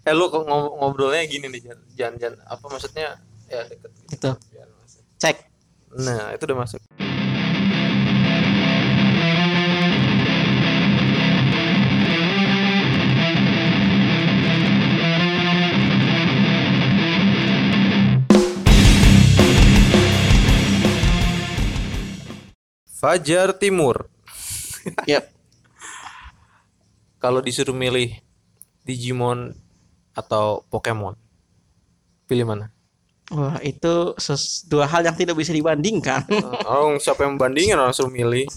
Eh lu ngobrolnya gini nih Jan. Jan, Jan. Apa maksudnya? Ya deket gitu. Itu. Masuk. Cek. Nah, itu udah masuk. Fajar Timur. Yap. Kalau disuruh milih Digimon atau Pokemon, pilih mana? Wah, itu dua hal yang tidak bisa dibandingkan. Oh, siapa yang bandingin orang suruh milih?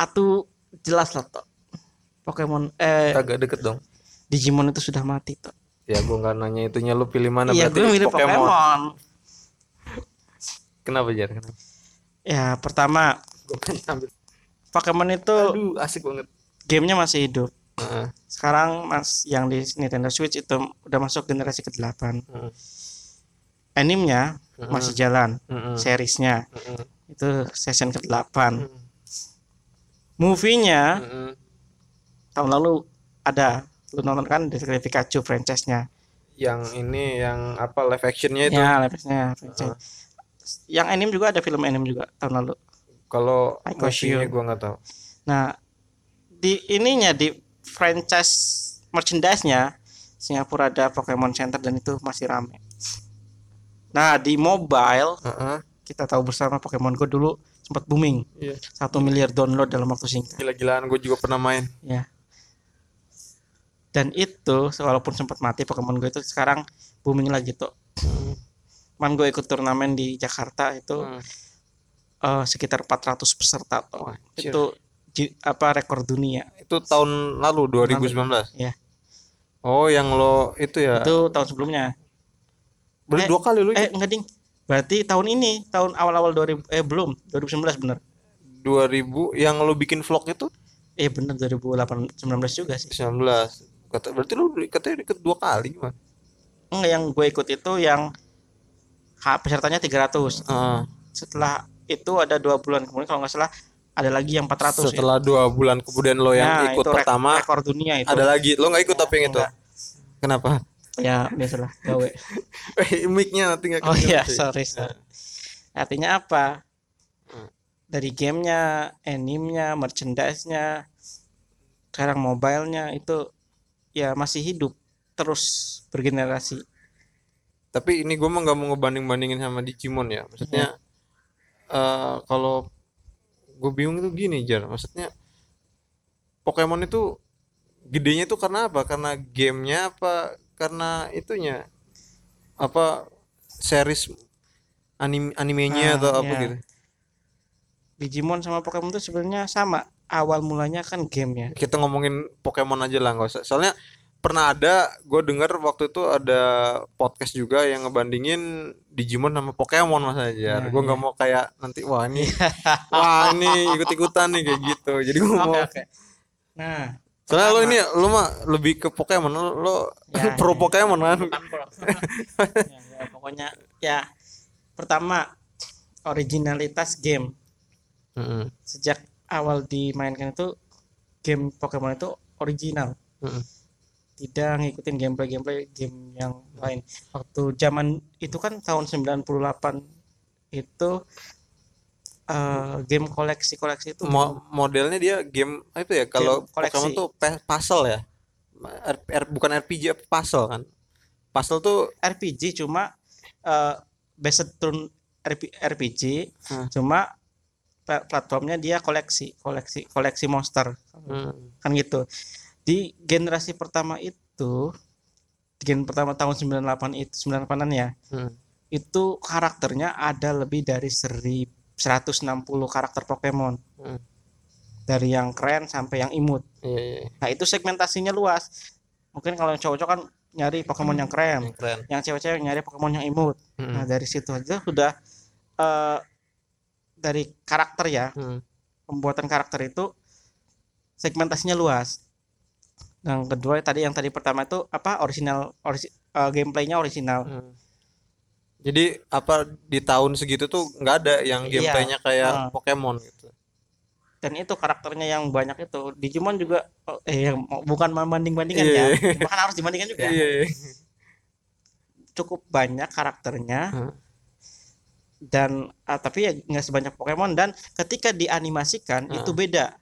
Atu jelas lah toh. Pokemon eh Agak deket dong. Digimon itu sudah mati toh. Ya gue nggak nanya itunya lu pilih mana Iya, berarti gue milih Pokemon. Kenapa Jar? Kenapa? Ya, pertama. Pokemon itu Aduh, asik banget. gamenya masih hidup. Sekarang Mas yang di Nintendo Switch itu udah masuk generasi ke-8. heeh, Animenya masih jalan, heeh, seriesnya heeh, itu season ke-8. heeh, Movie-nya heeh. tahun lalu ada. Lu nonton kan Detective Pikachu franchise-nya. Yang ini yang apa live actionnya itu? Ya, live-nya franchise. Yang anime juga ada film anime juga tahun lalu. Kalau movie-nya nggak tahu. Nah, di ininya di franchise merchandise-nya Singapura ada Pokemon Center dan itu masih rame. Nah, di mobile Heeh. kita tahu bersama Pokemon Go dulu sempat booming. Iya. Satu miliar download dalam waktu singkat. Gila-gilaan gue juga pernah main. Ya. Dan itu walaupun sempat mati Pokemon Go itu sekarang booming lagi tuh. Man gue ikut turnamen di Jakarta itu Hmm. eh, sekitar 400 peserta tuh. Anjir. itu apa rekor dunia. Itu tahun lalu 2019. Ya. Oh, yang lo itu ya. Itu tahun sebelumnya. Berarti eh, dua kali lu. Eh enggak ding. Berarti tahun ini, tahun awal-awal 2000 eh belum, 2019 bener. 2000 yang lo bikin vlog itu Eh bener 2018 19 juga sih. 19. Kata berarti lu katanya deket dua kali gimana? Enggak yang gue ikut itu yang pesertanya 300. Heeh. Setelah itu ada dua bulan kemudian kalau nggak salah ada lagi yang 400 ya. Setelah dua bulan kemudian lo yang Nah, ikut pertama, rekor dunia itu. ada lagi. Lo nggak ikut tapi yang itu. Kenapa? Ya biasalah gawe. Eh, mic-nya nanti nggak Oh iya, sorry, sorry. Artinya apa? Hmm. Dari gamenya, animenya, merchandise-nya, sekarang mobile-nya itu ya masih hidup terus bergenerasi. Tapi ini gue mah nggak mau ngebanding-bandingin sama Digimon ya. Maksudnya eh kalau gue bingung itu gini jar. Maksudnya Pokemon itu gedenya itu karena apa? Karena gamenya apa? Karena itunya apa? Series anim animenya Ah, atau apa iya. gitu? Digimon sama Pokemon itu sebenarnya sama. Awal mulanya kan game ya. kita ngomongin Pokemon aja lah nggak usah soalnya pernah ada gue denger waktu itu ada podcast juga yang ngebandingin Digimon sama Pokemon mas aja Nah, gue nggak iya. mau kayak nanti wah ini wah ini ikut ikutan nih kayak gitu jadi gue mau oke. Nah, soalnya lo ini lo mah lebih ke Pokemon lo, lo Ya, pro ya. Pokemon kan pro. ya, ya, pokoknya ya pertama originalitas game Mm-mm, sejak awal dimainkan itu game Pokemon itu original mm-mm. Tidak ngikutin gameplay-gameplay game yang lain. Waktu zaman itu kan tahun 98 itu eh, game koleksi-koleksi itu Mo- modelnya dia game apa itu ya? Kalau. Pokemon tuh puzzle ya? R- R- bukan RPG puzzle kan? Puzzle tuh RPG cuma eh, based turn RP- RPG Hmm. cuma pla- platformnya dia koleksi koleksi koleksi monster. Hmm, kan gitu di generasi pertama itu di gen pertama tahun 98 itu 98an ya hmm. itu karakternya ada lebih dari 1000 160 karakter Pokemon Hmm. dari yang keren sampai yang imut Iya, iya, iya. nah itu segmentasinya luas mungkin kalau yang cowok-cowok kan nyari Pokemon yang keren Yang keren. yang cewek-cewek nyari Pokemon yang imut Hmm. nah dari situ aja sudah eh, dari karakter ya Hmm. pembuatan karakter itu segmentasinya luas. Yang kedua tadi yang tadi pertama itu apa original orisi, eh, gameplaynya original. Hmm. Jadi apa di tahun segitu tuh nggak ada yang Iya. gameplaynya kayak Ah. Pokemon gitu. dan itu karakternya yang banyak itu Digimon juga oh, eh bukan membanding-bandingkan Iya. ya bahkan harus dibandingkan juga Iya. iya. cukup banyak karakternya Hah. dan ah, tapi ya nggak sebanyak Pokemon dan ketika dianimasikan Heeh. itu beda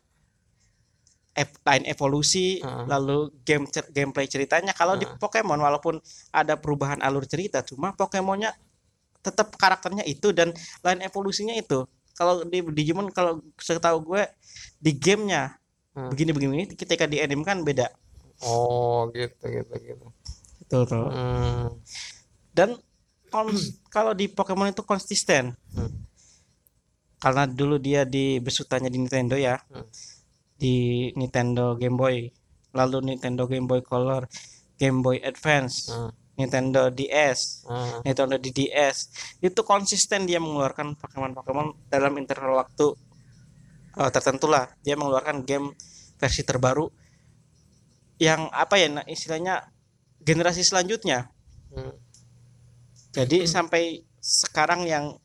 Lain evolusi Heeh. lalu game cer- gameplay ceritanya kalau di Heeh. Pokemon walaupun ada perubahan alur cerita cuma Pokemonnya tetap karakternya itu dan lain evolusinya itu kalau di Digimon kalau setahu gue di gamenya Hmm. begini begini ketika dianimkan beda Oh, gitu gitu gitu. itu tuh Hmm. dan kalau di Pokemon itu konsisten Hmm. karena dulu dia di besutannya di Nintendo ya Hmm. Di Nintendo Game Boy lalu Nintendo Game Boy Color Game Boy Advance Hmm. Nintendo DS Hmm. Nintendo DDS itu konsisten dia mengeluarkan Pokemon-Pokemon dalam interval waktu eh, tertentu lah dia mengeluarkan game versi terbaru yang apa ya nah, istilahnya generasi selanjutnya Hmm. jadi sampai sekarang yang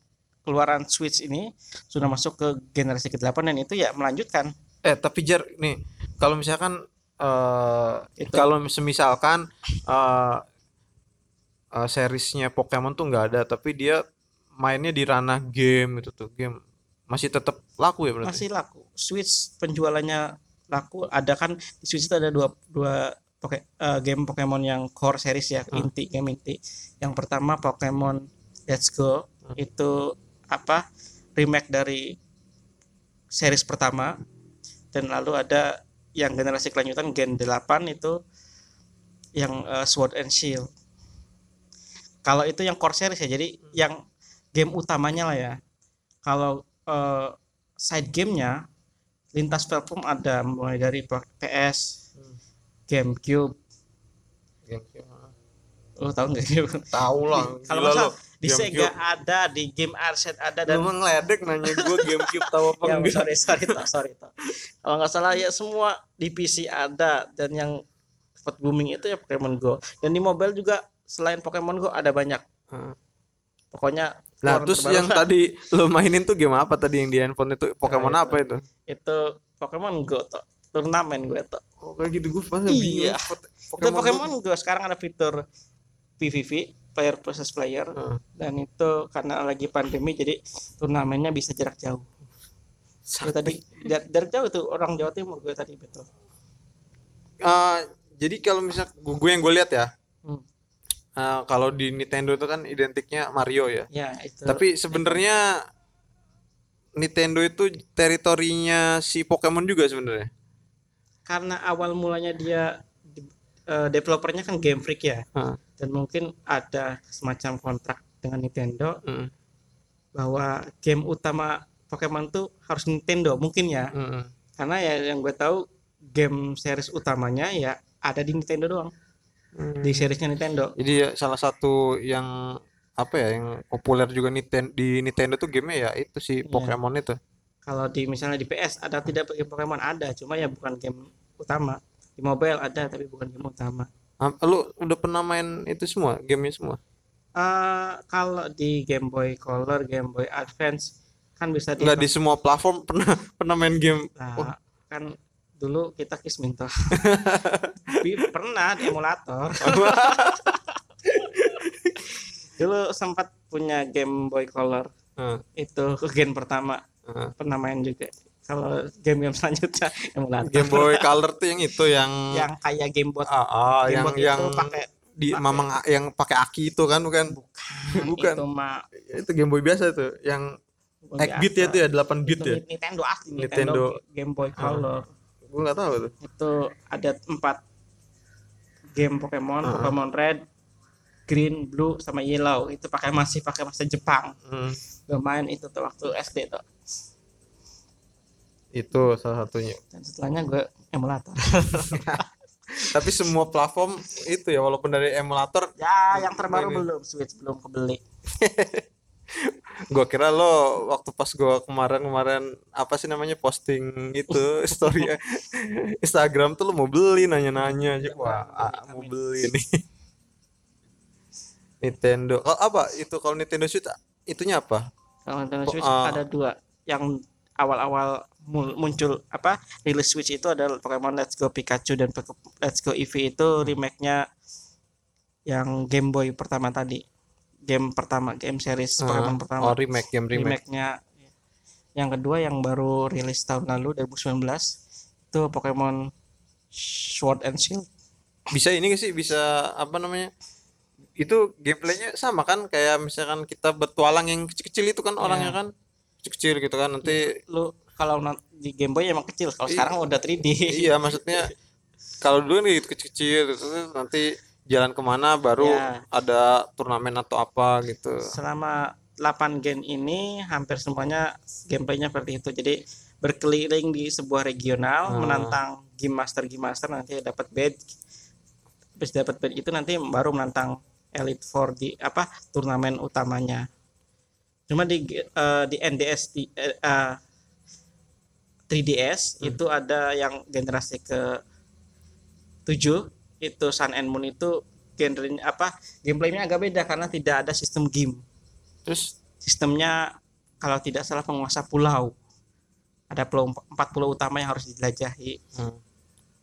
keluaran Switch ini sudah masuk ke generasi ke-8 dan itu ya melanjutkan Eh, tapi Jar nih, kalau misalkan eh Itu. kalau semisalkan eh eh, seriesnya Pokemon tuh nggak ada, tapi dia mainnya di ranah game itu tuh, game masih tetap laku ya berarti. masih laku Switch penjualannya laku ada kan di Switch itu ada dua dua poke, eh, game Pokemon yang core series ya Hmm. inti game inti yang pertama Pokemon Let's Go Hmm. itu apa remake dari series pertama dan lalu ada yang generasi kelanjutan Gen 8 itu yang eh, Sword and Shield kalau itu yang core series ya jadi yang game utamanya lah ya kalau eh, side gamenya lintas platform ada mulai dari PS, Hmm. GameCube, Game-game. lo tau nggak gitu? Tahu lah, Kalau gila nggak lu. salah di Sega ada, di Game Arcade ada dan mah ngeledek nanya gue GameCube tahu apa ya, enggak? sorry sorry toh, sorry toh. Kalau nggak salah ya semua di PC ada dan yang sempat booming itu ya Pokemon Go dan di mobile juga selain Pokemon Go ada banyak. Heeh. Pokoknya Nah, terus terbaru yang tadi lo mainin tuh game apa tadi yang di handphone itu? Pokemon Nah, apa itu? itu Pokemon Go tuh turnamen gue tuh. Oh, kayak gitu gue pasti Iya. Itu Pokemon Go sekarang ada fitur PVV player versus player Heeh. dan itu karena lagi pandemi jadi turnamennya bisa jarak jauh. Gue tadi jar- jarak jauh tuh orang Jawa Timur gue tadi betul. Eh, jadi kalau misal gue yang gue lihat ya, Hmm. eh, kalau di Nintendo itu kan identiknya Mario ya. Ya itu. Tapi sebenarnya Nintendo itu teritorinya si Pokemon juga sebenarnya. karena awal mulanya dia di- eh, developernya kan Game Freak ya Heeh. Dan mungkin ada semacam kontrak dengan Nintendo Heeh. bahwa game utama Pokemon tuh harus Nintendo mungkin ya Heeh. karena ya yang gue tahu game series utamanya ya ada di Nintendo doang di seriesnya Nintendo Jadi ya salah satu yang apa ya yang populer juga Nintendo di Nintendo tuh game ya itu si Iya. Pokemon itu. kalau di misalnya di PS ada tidak Pokemon ada cuma ya bukan game utama di mobile ada tapi bukan game utama Lu udah pernah main itu semua, gamenya semua? Eh kalau di Game Boy Color Game Boy Advance kan bisa di di semua platform pernah pernah main game. Nah, kan dulu kita kisminto tapi pernah di emulator dulu sempat punya Game Boy Color Heeh. itu gen pertama Heeh. pernah main juga kalau game-game selanjutnya emulator Game Boy Color tuh yang itu yang yang kayak Game Boy ah, ah, Game yang Boy yang itu pakai di pakai- mamang yang pakai aki itu kan bukan? bukan. itu mah Itu Game Boy biasa tuh, yang Game Boy 8 bit ya tuh ya, 8 bit Itu ya. Nintendo asli Nintendo. Nintendo, Game Boy Color Gue nggak tahu tuh. itu ada empat game Pokemon Ah. Pokemon Red Green Blue sama Yellow itu pakai masih pakai bahasa Jepang Hmm, gue main itu tuh waktu SD tuh itu salah satunya. dan setelahnya gue emulator. Tapi semua platform itu ya walaupun dari emulator ya yang terbaru Ini. belum Switch belum kebeli. Gua kira lo waktu pas gua kemarin-kemarin apa sih namanya posting itu story Instagram tuh lo mau beli nanya-nanya aja. Wah ah, mau beli nih. Nintendo. Kalau apa? Itu kalau Nintendo Switch itunya apa? Kalau Nintendo Oh, Switch ah. ada dua. Yang awal-awal muncul apa rilis Switch itu adalah Pokemon Let's Go Pikachu dan Let's Go Eevee itu remake-nya yang Game Boy pertama tadi. Game pertama game series Pokemon pertama. oh remake game remake. Remake-nya yang kedua yang baru rilis tahun lalu 2019 itu Pokemon Sword and Shield. Bisa ini gak sih? Bisa apa namanya? Itu gameplaynya sama kan? Kayak misalkan kita bertualang yang kecil-kecil itu kan orangnya kan? Kecil-kecil gitu kan? Nanti lu kalau di Game Boy emang kecil kalau sekarang udah 3D iya maksudnya kalau dulu nih kecil-kecil terus nanti jalan ke mana baru Ya. ada turnamen atau apa gitu. Selama 8 game ini hampir semuanya gameplaynya seperti itu. Jadi berkeliling di sebuah regional Hmm. menantang game master game master nanti dapat badge. Habis dapat badge itu nanti baru menantang elite four di apa turnamen utamanya. Cuma di eh, di NDS di eh, 3DS Hmm. itu ada yang generasi ke 7 itu Sun and Moon itu genrenya apa gameplaynya agak beda karena tidak ada sistem game. Terus? Sistemnya kalau tidak salah penguasa pulau. Ada pulau empat pulau utama yang harus dijelajahi. Hmm.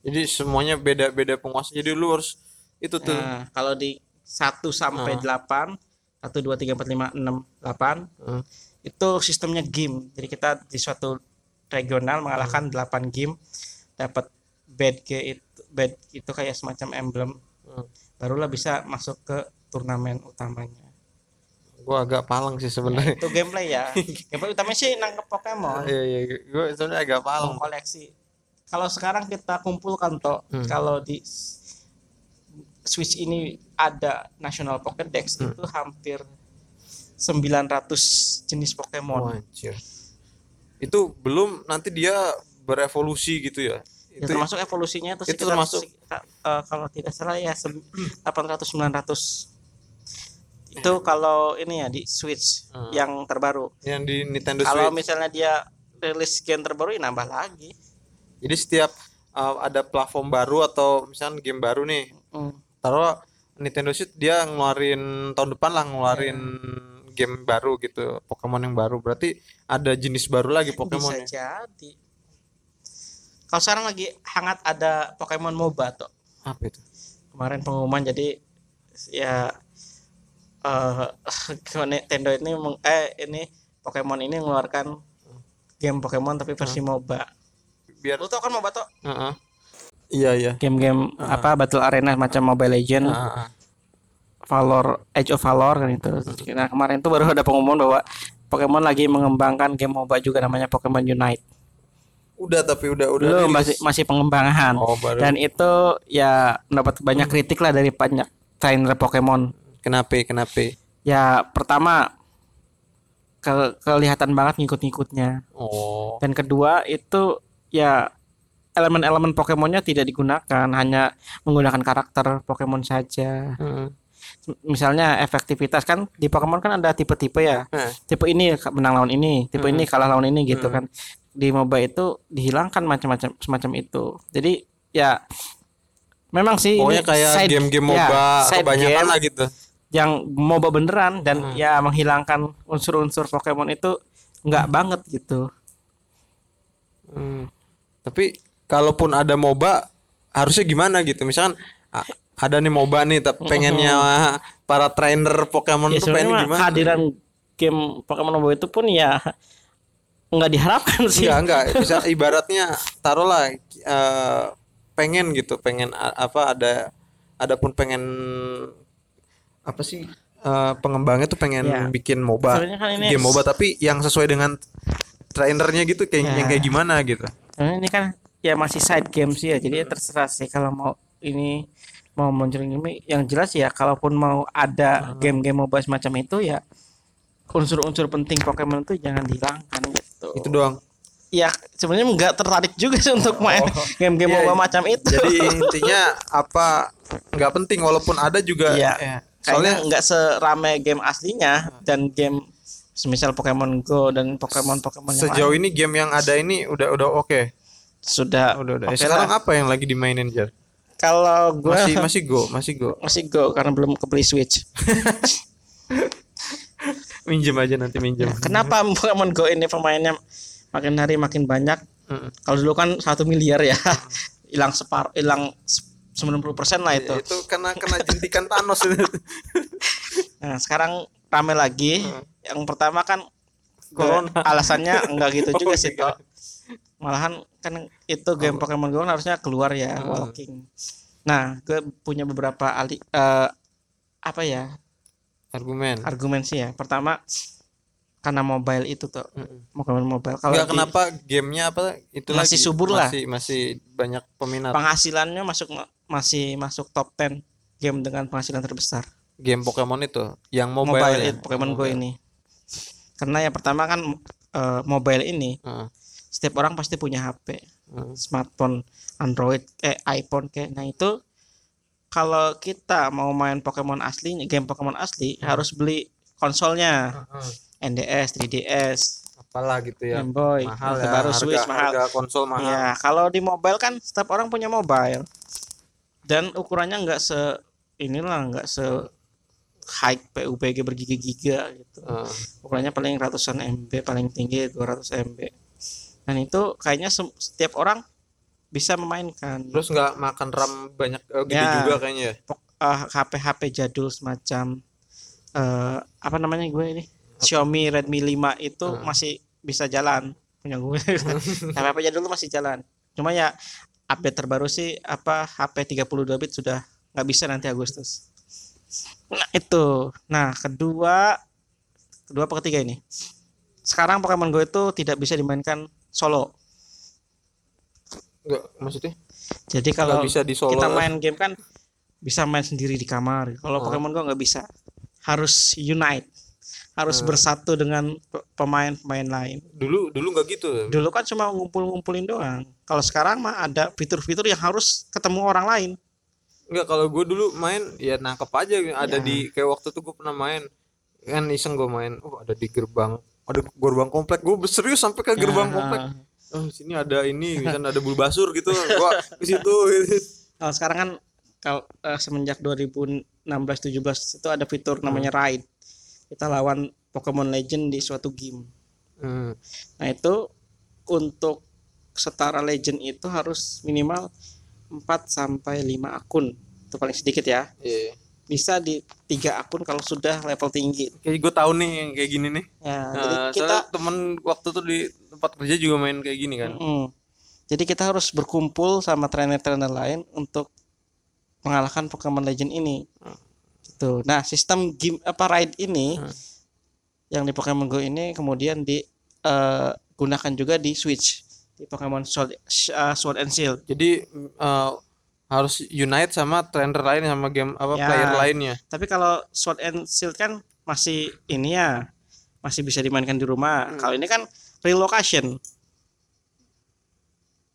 jadi semuanya beda-beda penguasa. Jadi lu harus itu tuh. Nah, kalau di 1 sampai 8 1 2 3 4 5 6 8 Hmm. itu sistemnya game. Jadi kita di suatu regional mengalahkan 8 game dapat bad G itu bad itu kayak semacam emblem. Hmm. barulah bisa masuk ke turnamen utamanya. Gua agak palang sih sebenarnya. Itu gameplay ya. Gameplay utamanya sih nangkep Pokemon. Iya iya gua sebenarnya agak palang koleksi. Kalau sekarang kita kumpulkan toh Hmm. kalau di Switch ini ada National Pokédex Hmm. itu hampir 900 jenis Pokemon. Itu belum nanti dia berevolusi gitu ya. Ya, Itu termasuk evolusinya itu, itu termasuk- eh, kalau tidak salah ya sem- 800 900 itu kalau ini ya di Switch Hmm. yang terbaru yang di Nintendo kalau Switch. misalnya dia rilis game terbaru ya nambah lagi Jadi setiap uh, ada platform baru atau misalnya game baru nih, Hmm. taruh Nintendo Switch dia ngeluarin tahun depan lah ngeluarin game baru gitu, Pokemon yang baru. Berarti ada jenis baru lagi Pokemon. bisa jadi kalau sekarang lagi hangat ada Pokemon MOBA tuh Apa itu? kemarin pengumuman jadi ya eh Nintendo ini meng- eh ini Pokemon ini mengeluarkan game Pokemon tapi versi MOBA Biar lu tau kan MOBA tuh Heeh. Iya, iya. game-game apa Battle Arena macam Mobile Legend Heeh. Valor Age of Valor kan itu nah kemarin tuh baru ada pengumuman bahwa Pokemon lagi mengembangkan game MOBA juga namanya Pokemon Unite Udah tapi udah udah belum masih masih pengembangan Oh, baru. dan itu ya mendapat banyak kritik lah dari banyak trainer Pokemon Kenapa? Kenapa? ya pertama ke kelihatan banget ngikut-ngikutnya Oh. dan kedua itu ya elemen-elemen Pokemonnya tidak digunakan hanya menggunakan karakter Pokemon saja Heeh. Misalnya efektivitas kan di Pokemon kan ada tipe-tipe ya Nah, tipe ini menang lawan ini tipe Hmm. ini kalah lawan ini gitu kan di MOBA itu dihilangkan macam-macam semacam itu jadi ya memang sih pokoknya kayak game-game ya, MOBA side kebanyakan game lah gitu. yang MOBA beneran dan Hmm. ya menghilangkan unsur-unsur Pokemon itu nggak banget gitu Hmm. Tapi kalaupun ada MOBA harusnya gimana gitu? Misalkan ada nih MOBA nih tapi pengennya para trainer Pokemon ya tuh pengen gimana? kehadiran game Pokemon MOBA itu pun ya nggak diharapkan sih Enggak, enggak. Bisa ibaratnya taruhlah eh, pengen gitu, pengen apa ada ada pun pengen apa sih eh, pengembangnya tuh pengen Ya. bikin MOBA. Kan ini- game MOBA tapi yang sesuai dengan trainernya gitu kayak Ya. yang kayak gimana gitu. Ini kan ya masih side game sih ya jadi ya terserah sih kalau mau ini mau munculin game yang jelas ya kalaupun mau ada game-game MOBA semacam itu ya unsur-unsur penting Pokemon itu jangan dihilangkan gitu. Itu doang. Ya sebenarnya nggak tertarik juga sih untuk main game-game Iya, MOBA macam itu. Jadi intinya apa nggak penting walaupun ada juga Iya. eh, soalnya nggak serame game aslinya dan game semisal Pokemon Go dan Pokemon Pokemon sejauh lain ini game yang ada ini udah udah oke. sudah Udah udah. Eh, oke sekarang lah. apa yang lagi dimainin Jar? Kalau gue Masih masih, masih Go, masih Go. Go karena belum kebeli Switch. Minjem aja nanti minjem. Kenapa Pokemon Go ini pemainnya makin hari makin banyak Mm. Kalau dulu kan satu miliar ya, hilang separ, hilang 90% lah itu. itu kena kena jentikan Thanos itu Nah, sekarang rame lagi. Hmm. Yang pertama kan Corona. alasannya enggak gitu Oh, juga sih, enggak. Malahan kan itu game Pokemon Go kan harusnya keluar ya, Hmm. walking. Nah, gue punya beberapa ali eh, apa ya? argumen argumen sih ya. Pertama karena mobile itu tuh, Mm. Pokemon mobile. Kalau di- kenapa gamenya apa itu Masih lagi subur lah. masih masih banyak peminat penghasilannya masuk masih masuk top 10 game dengan penghasilan terbesar. game Pokemon itu yang Mobile, mobile, ya? Pokemon Go Mobile. ini. Karena yang pertama kan eh, mobile ini Heeh, setiap orang pasti punya HP, heeh. smartphone, Android, eh iPhone kayak. Nah, itu kalau kita mau main Pokemon asli, game Pokemon asli harus beli konsolnya. NDS, 3DS, apalah gitu ya Game Boy, mahal ya terbaru harga, Switch mahal. harga konsol mahal Ya, kalau di mobile kan setiap orang punya mobile. Dan ukurannya nggak se inilah nggak se high PUBG bergiga-giga gitu. Heeh. Ukurannya paling ratusan MB, paling tinggi 200 MB. Dan itu kayaknya setiap orang bisa memainkan. terus nggak makan RAM banyak eh, gede Ya. juga kayaknya ya Pok- eh, HP-HP jadul semacam eh apa namanya gue ini? Xiaomi Redmi 5 itu Hmm. masih bisa jalan punya gue. HP jadul tuh masih jalan. Cuma ya update terbaru sih apa HP 32 bit sudah nggak bisa nanti Agustus. Nah, itu. Nah, kedua kedua apa ketiga ini? Sekarang Pokemon Go itu tidak bisa dimainkan solo. nggak maksudnya Jadi nggak kalau bisa di solo kita main game kan bisa main sendiri di kamar. Kalau Oh. Pokemon Go nggak bisa. Harus unite. Harus Hmm. bersatu dengan pe- pemain-pemain lain. dulu dulu nggak gitu Dulu kan cuma ngumpul-ngumpulin doang. Kalau sekarang mah ada fitur-fitur yang harus ketemu orang lain. nggak kalau gue dulu main ya nangkep aja ada Ya. di kayak waktu itu gue pernah main kan iseng gue main oh ada di gerbang ada gerbang komplek gue serius sampai ke gerbang Ya. komplek oh sini ada ini misalnya ada bulbasur gitu gua ke situ gitu. Kalau sekarang kan kalau eh, semenjak 2016-17 itu ada fitur namanya raid. Kita lawan Pokemon Legend di suatu game. Hmm. Nah itu untuk setara legend itu harus minimal 4 sampai 5 akun. Itu paling sedikit ya. Iya. Bisa di tiga akun kalau sudah level tinggi. kayak gue tahu nih yang kayak gini nih Ya, Nah, jadi kita temen waktu tuh di tempat kerja juga main kayak gini kan Mm-mm. Jadi kita harus berkumpul sama trainer-trainer lain untuk mengalahkan Pokemon Legend ini. Gitu. Nah, sistem game apa raid ini Hmm. yang di Pokemon Go ini kemudian digunakan juga di Switch di Pokemon Sword, uh, Sword and Shield. jadi eh, harus unite sama trainer lain sama game apa Ya. player lainnya Tapi kalau Sword and Shield kan masih ini ya, masih bisa dimainkan di rumah. Hmm. Kalau ini kan relocation.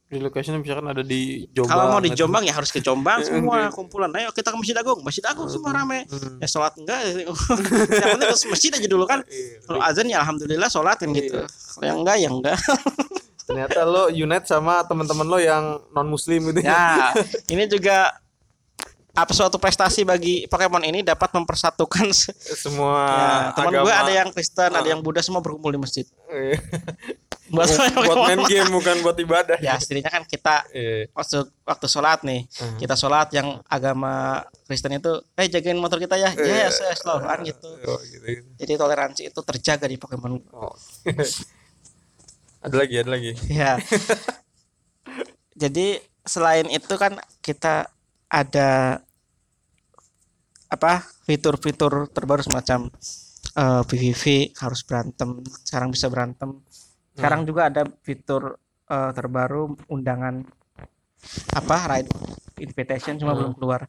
di location misalkan ada di Jombang Kalau mau di gitu. Jombang ya harus ke Jombang semua kumpulan. Ayo kita ke Masjid Agung, Masjid Agung semua rame. Hmm. Ya sholat enggak, yang penting ke masjid aja dulu kan. Iya. Kalau azan ya alhamdulillah sholat kan gitu. Kalau yang enggak ya enggak. ternyata lo unite sama teman-teman lo yang non muslim gitu Ya, ini juga apa suatu prestasi bagi Pokemon ini dapat mempersatukan se- semua ya, teman gue ada yang Kristen, ada Ah. yang Buddha semua berkumpul di masjid. Iya. Buat, buat main game bukan buat ibadah Ya, setidaknya kan kita Iya. waktu waktu sholat nih Hmm. kita sholat yang agama Kristen itu eh jagain motor kita ya Iya. yes yes kan gitu Oh, gitu, gitu. jadi toleransi itu terjaga di Pokemon Oh. ada lagi ada lagi. Ya. Jadi selain itu kan kita ada apa fitur-fitur terbaru semacam eh, PVV harus berantem sekarang bisa berantem. Sekarang juga ada fitur eh, terbaru undangan apa ride invitation cuma Hmm. belum keluar.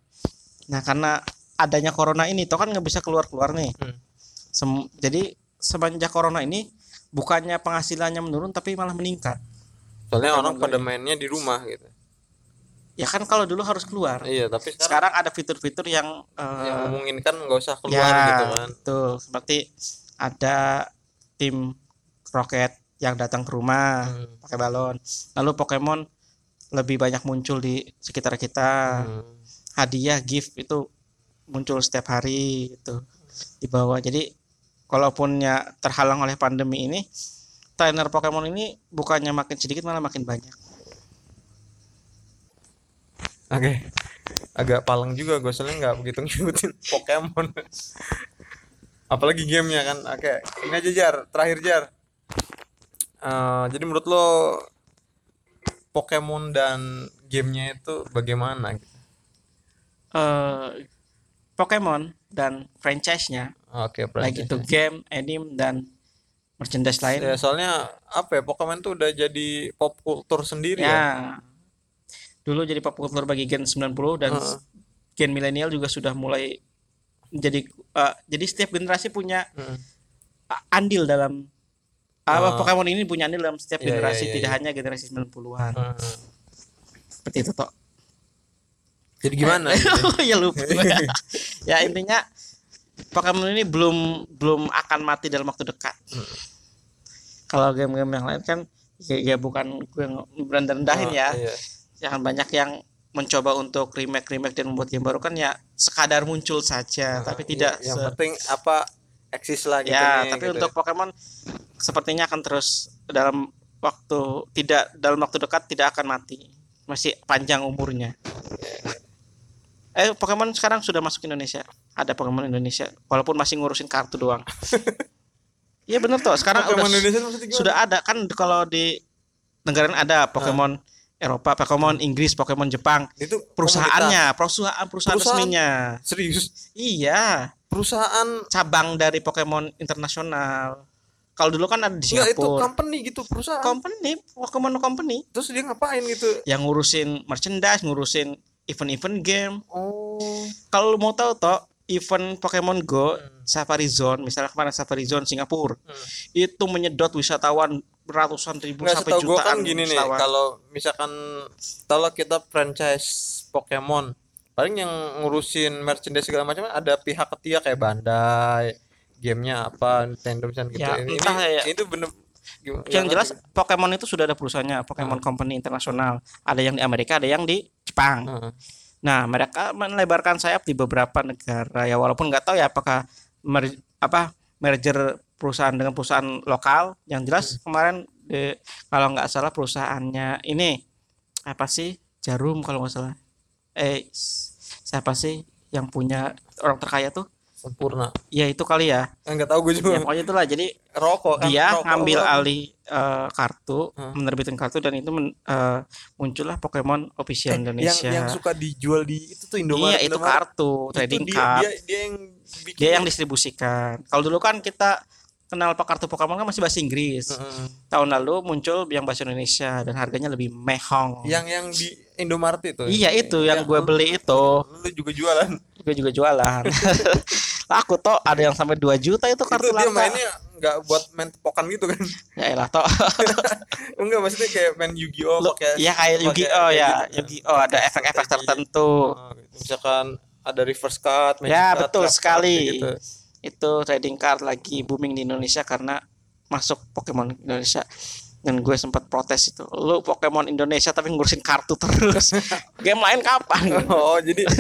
Nah karena adanya corona ini toh kan nggak bisa keluar keluar nih. Hmm. Sem- jadi semenjak corona ini bukannya penghasilannya menurun tapi malah meningkat. Soalnya orang pada mainnya di rumah gitu. Ya kan kalau dulu harus keluar. Iya tapi sekarang, sekarang ada fitur-fitur yang eh, yang memungkinkan nggak usah keluar ya gitu kan. betul. Seperti ada tim roket yang datang ke rumah Hmm. pakai balon. Lalu Pokemon lebih banyak muncul di sekitar kita. Hmm. hadiah gift itu muncul setiap hari gitu di bawah. Jadi kalaupun ya terhalang oleh pandemi ini trainer Pokemon ini bukannya makin sedikit malah makin banyak. Oke. Agak palang juga gue soalnya nggak begitu ngikutin Pokemon. Apalagi gamenya kan. Oke, ini aja Jar, terakhir Jar. Eh, jadi menurut lo Pokemon dan gamenya itu bagaimana? gitu? Pokemon dan franchise-nya Oke, baik itu game, anime dan merchandise lain. Ya, soalnya apa ya Pokemon tuh udah jadi pop kultur sendiri ya. Ya. Dulu jadi pop culture bagi gen 90 dan Heeh. gen milenial juga sudah mulai menjadi eh, jadi setiap generasi punya Heeh. uh, andil dalam apa Ah. Pokemon ini punya andil dalam setiap Iya, iya, generasi iya, tidak iya. hanya generasi 90-an. Heeh. Seperti itu toh. Jadi gimana? gitu? Oh ya lupa. gua. ya intinya Pokemon ini belum belum akan mati dalam waktu dekat. Hmm. Kalau game-game yang lain kan ya, ya bukan gue rendah-rendahin Oh, ya. iya. Yang banyak yang mencoba untuk remake remake dan membuat game baru kan ya sekadar muncul saja tapi Iya, tidak yang se- penting apa eksis lah gitu ya nih, tapi gitu untuk Pokemon sepertinya akan terus dalam waktu tidak dalam waktu dekat tidak akan mati masih panjang umurnya eh Pokemon sekarang sudah masuk Indonesia. Ada Pokemon Indonesia walaupun masih ngurusin kartu doang. Iya bener tuh sekarang Pokemon udah Indonesia sudah ada. Kan kalau di negara ada Pokemon Eropa Pokemon Inggris Pokemon Jepang. Itu perusahaannya perusahaan perusahaan, Perusahaan? resminya. Serius? Iya. Perusahaan? Cabang dari Pokemon internasional. Kalau dulu kan ada di enggak itu Singapura. company gitu perusahaan. Company, Pokemon company. Terus dia ngapain gitu? Yang ngurusin merchandise, ngurusin event-event game. oh Kalau mau tahu toh, event Pokemon Go Hmm. Safari Zone, misalnya kemarin Safari Zone Singapura, Hmm. itu menyedot wisatawan ratusan ribu Nggak sampai gue jutaan kan gini nih wisatawan. kalau misalkan kalau kita franchise Pokemon paling yang ngurusin merchandise segala macam ada pihak ketiga kayak Bandai gamenya apa Nintendo misalnya gitu Ya, ini, entah ya. itu bener yang nggak jelas. Pokemon itu sudah ada perusahaannya, Pokemon Company internasional. Ada yang di Amerika, ada yang di Jepang. Heeh. Nah, mereka melebarkan sayap di beberapa negara ya walaupun nggak tahu ya apakah mer- apa merger perusahaan dengan perusahaan lokal. Yang jelas kemarin eh, kalau nggak salah perusahaannya ini apa sih Jarum kalau nggak salah. Eh siapa sih yang punya orang terkaya tuh? Sempurna Ya itu kali ya. Eh, nggak tahu gue Ya juga pokoknya itulah. Jadi rokok kan dia rokok ngambil apa? alih eh, kartu, Hah? menerbitkan kartu dan itu men- eh, muncullah Pokemon official Eh, yang Indonesia. yang suka dijual di itu tuh Indomaret iya itu Indomaret. kartu Itu trading dia, card. dia dia yang bikin dia yang distribusikan. Kalau dulu kan kita kenal pak kartu Pokemon kan masih bahasa Inggris. Heeh. Tahun lalu muncul yang bahasa Indonesia dan harganya lebih mehong. yang yang di Indomaret itu Iya itu yang gue beli itu, lu juga jualan gue juga jualan. Aku toh ada yang sampai 2 juta itu kartu itu dia langka. mainnya nggak buat main tepokan gitu kan Ya elah toh. enggak maksudnya kayak main Yu-Gi-Oh pakai Iya kayak Yu-Gi-Oh ya, gitu. Yu-Gi-Oh ada efek-efek Strategi. tertentu. Oh, gitu. misalkan ada reverse card Ya, card, betul card, sekali. gitu. Itu trading card lagi booming di Indonesia karena masuk Pokemon Indonesia dan gue sempat protes itu lu Pokemon Indonesia tapi ngurusin kartu terus. Game lain kapan? Oh jadi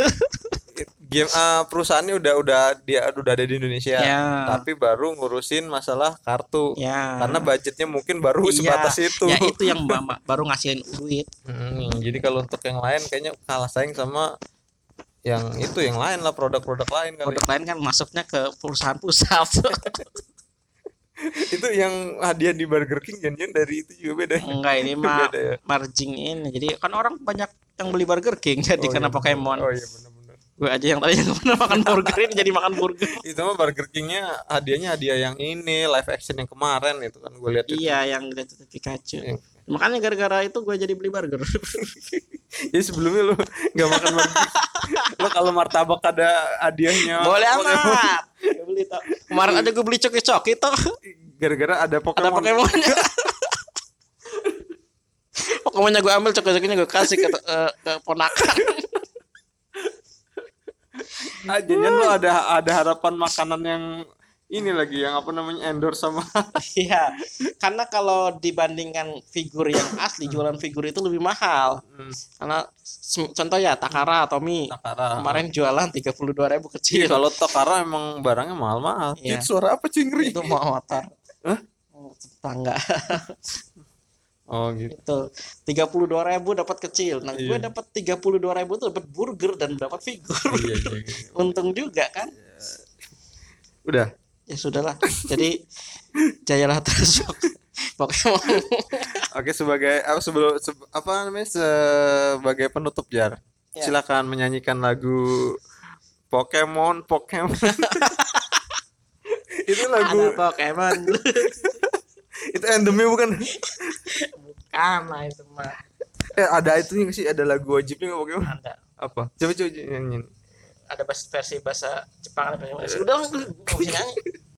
game ah, perusahaannya udah udah dia udah ada di Indonesia Ya. tapi baru ngurusin masalah kartu. Ya. Karena budgetnya mungkin baru Iya, sebatas itu. Ya itu yang ba- baru ngasihin duit. Hmm, jadi kalau untuk yang lain kayaknya kalah saing sama yang itu yang lain lah produk-produk lain kali. Produk lain kan masuknya ke perusahaan pusat itu yang hadiah di Burger King janjian dari itu juga beda. Enggak ini mah ya? margin ini. Jadi kan orang banyak yang beli Burger King jadi Oh, karena iya, Pokemon. Oh iya benar-benar gue aja yang tadinya nggak pernah makan burger ini jadi makan burger. Itu mah Burger Kingnya hadiahnya hadiah yang ini live action yang kemarin itu kan gue lihat itu. Iya yang Detective Pikachu. Iya. Makanya gara-gara itu gue jadi beli burger. Jadi sebelumnya lu nggak makan Burger. Lu kalau martabak ada hadiahnya. Boleh amat. Beli tau. kemarin aja gue beli coki-coki tuh gara-gara ada Pokemon. Ada Pokemonnya Pokemonnya gue ambil coki-cokinya gue kasih ke, eh, ke ponakan. Ah, janjian lu ada ada harapan makanan yang ini lagi yang apa namanya endorse sama iya karena kalau dibandingkan figur yang asli jualan figur itu lebih mahal. Hmm, karena contoh ya Takara Mi. Takara. Kemarin jualan 32.000 ribu Iya, kecil kalau Takara emang barangnya mahal-mahal. Iya. Itu suara apa cingri? itu mau motor. Hah? Mau tetangga. Oh gitu. Itu tiga puluh dua ribu dapat kecil. Nah gue Iya. dapat tiga puluh dua ribu tuh dapat burger dan dapat figur. Iya iya, iya. untung juga kan? Udah ya sudahlah. Jadi jayalah terus. Pokemon. Oke sebagai apa sebelum se- apa namanya sebagai penutup jar. Ya. silakan menyanyikan lagu Pokemon Pokemon. Itu lagu ada Pokemon. Itu endemnya bukan? Bukan lah itu mah. Eh ada itu sih? Ada lagu wajibnya nggak Pokemon? Ada. Apa? Coba coba nyanyiin ada versi bahasa Jepang ada bahasa Inggris udah nggak bisa nyanyi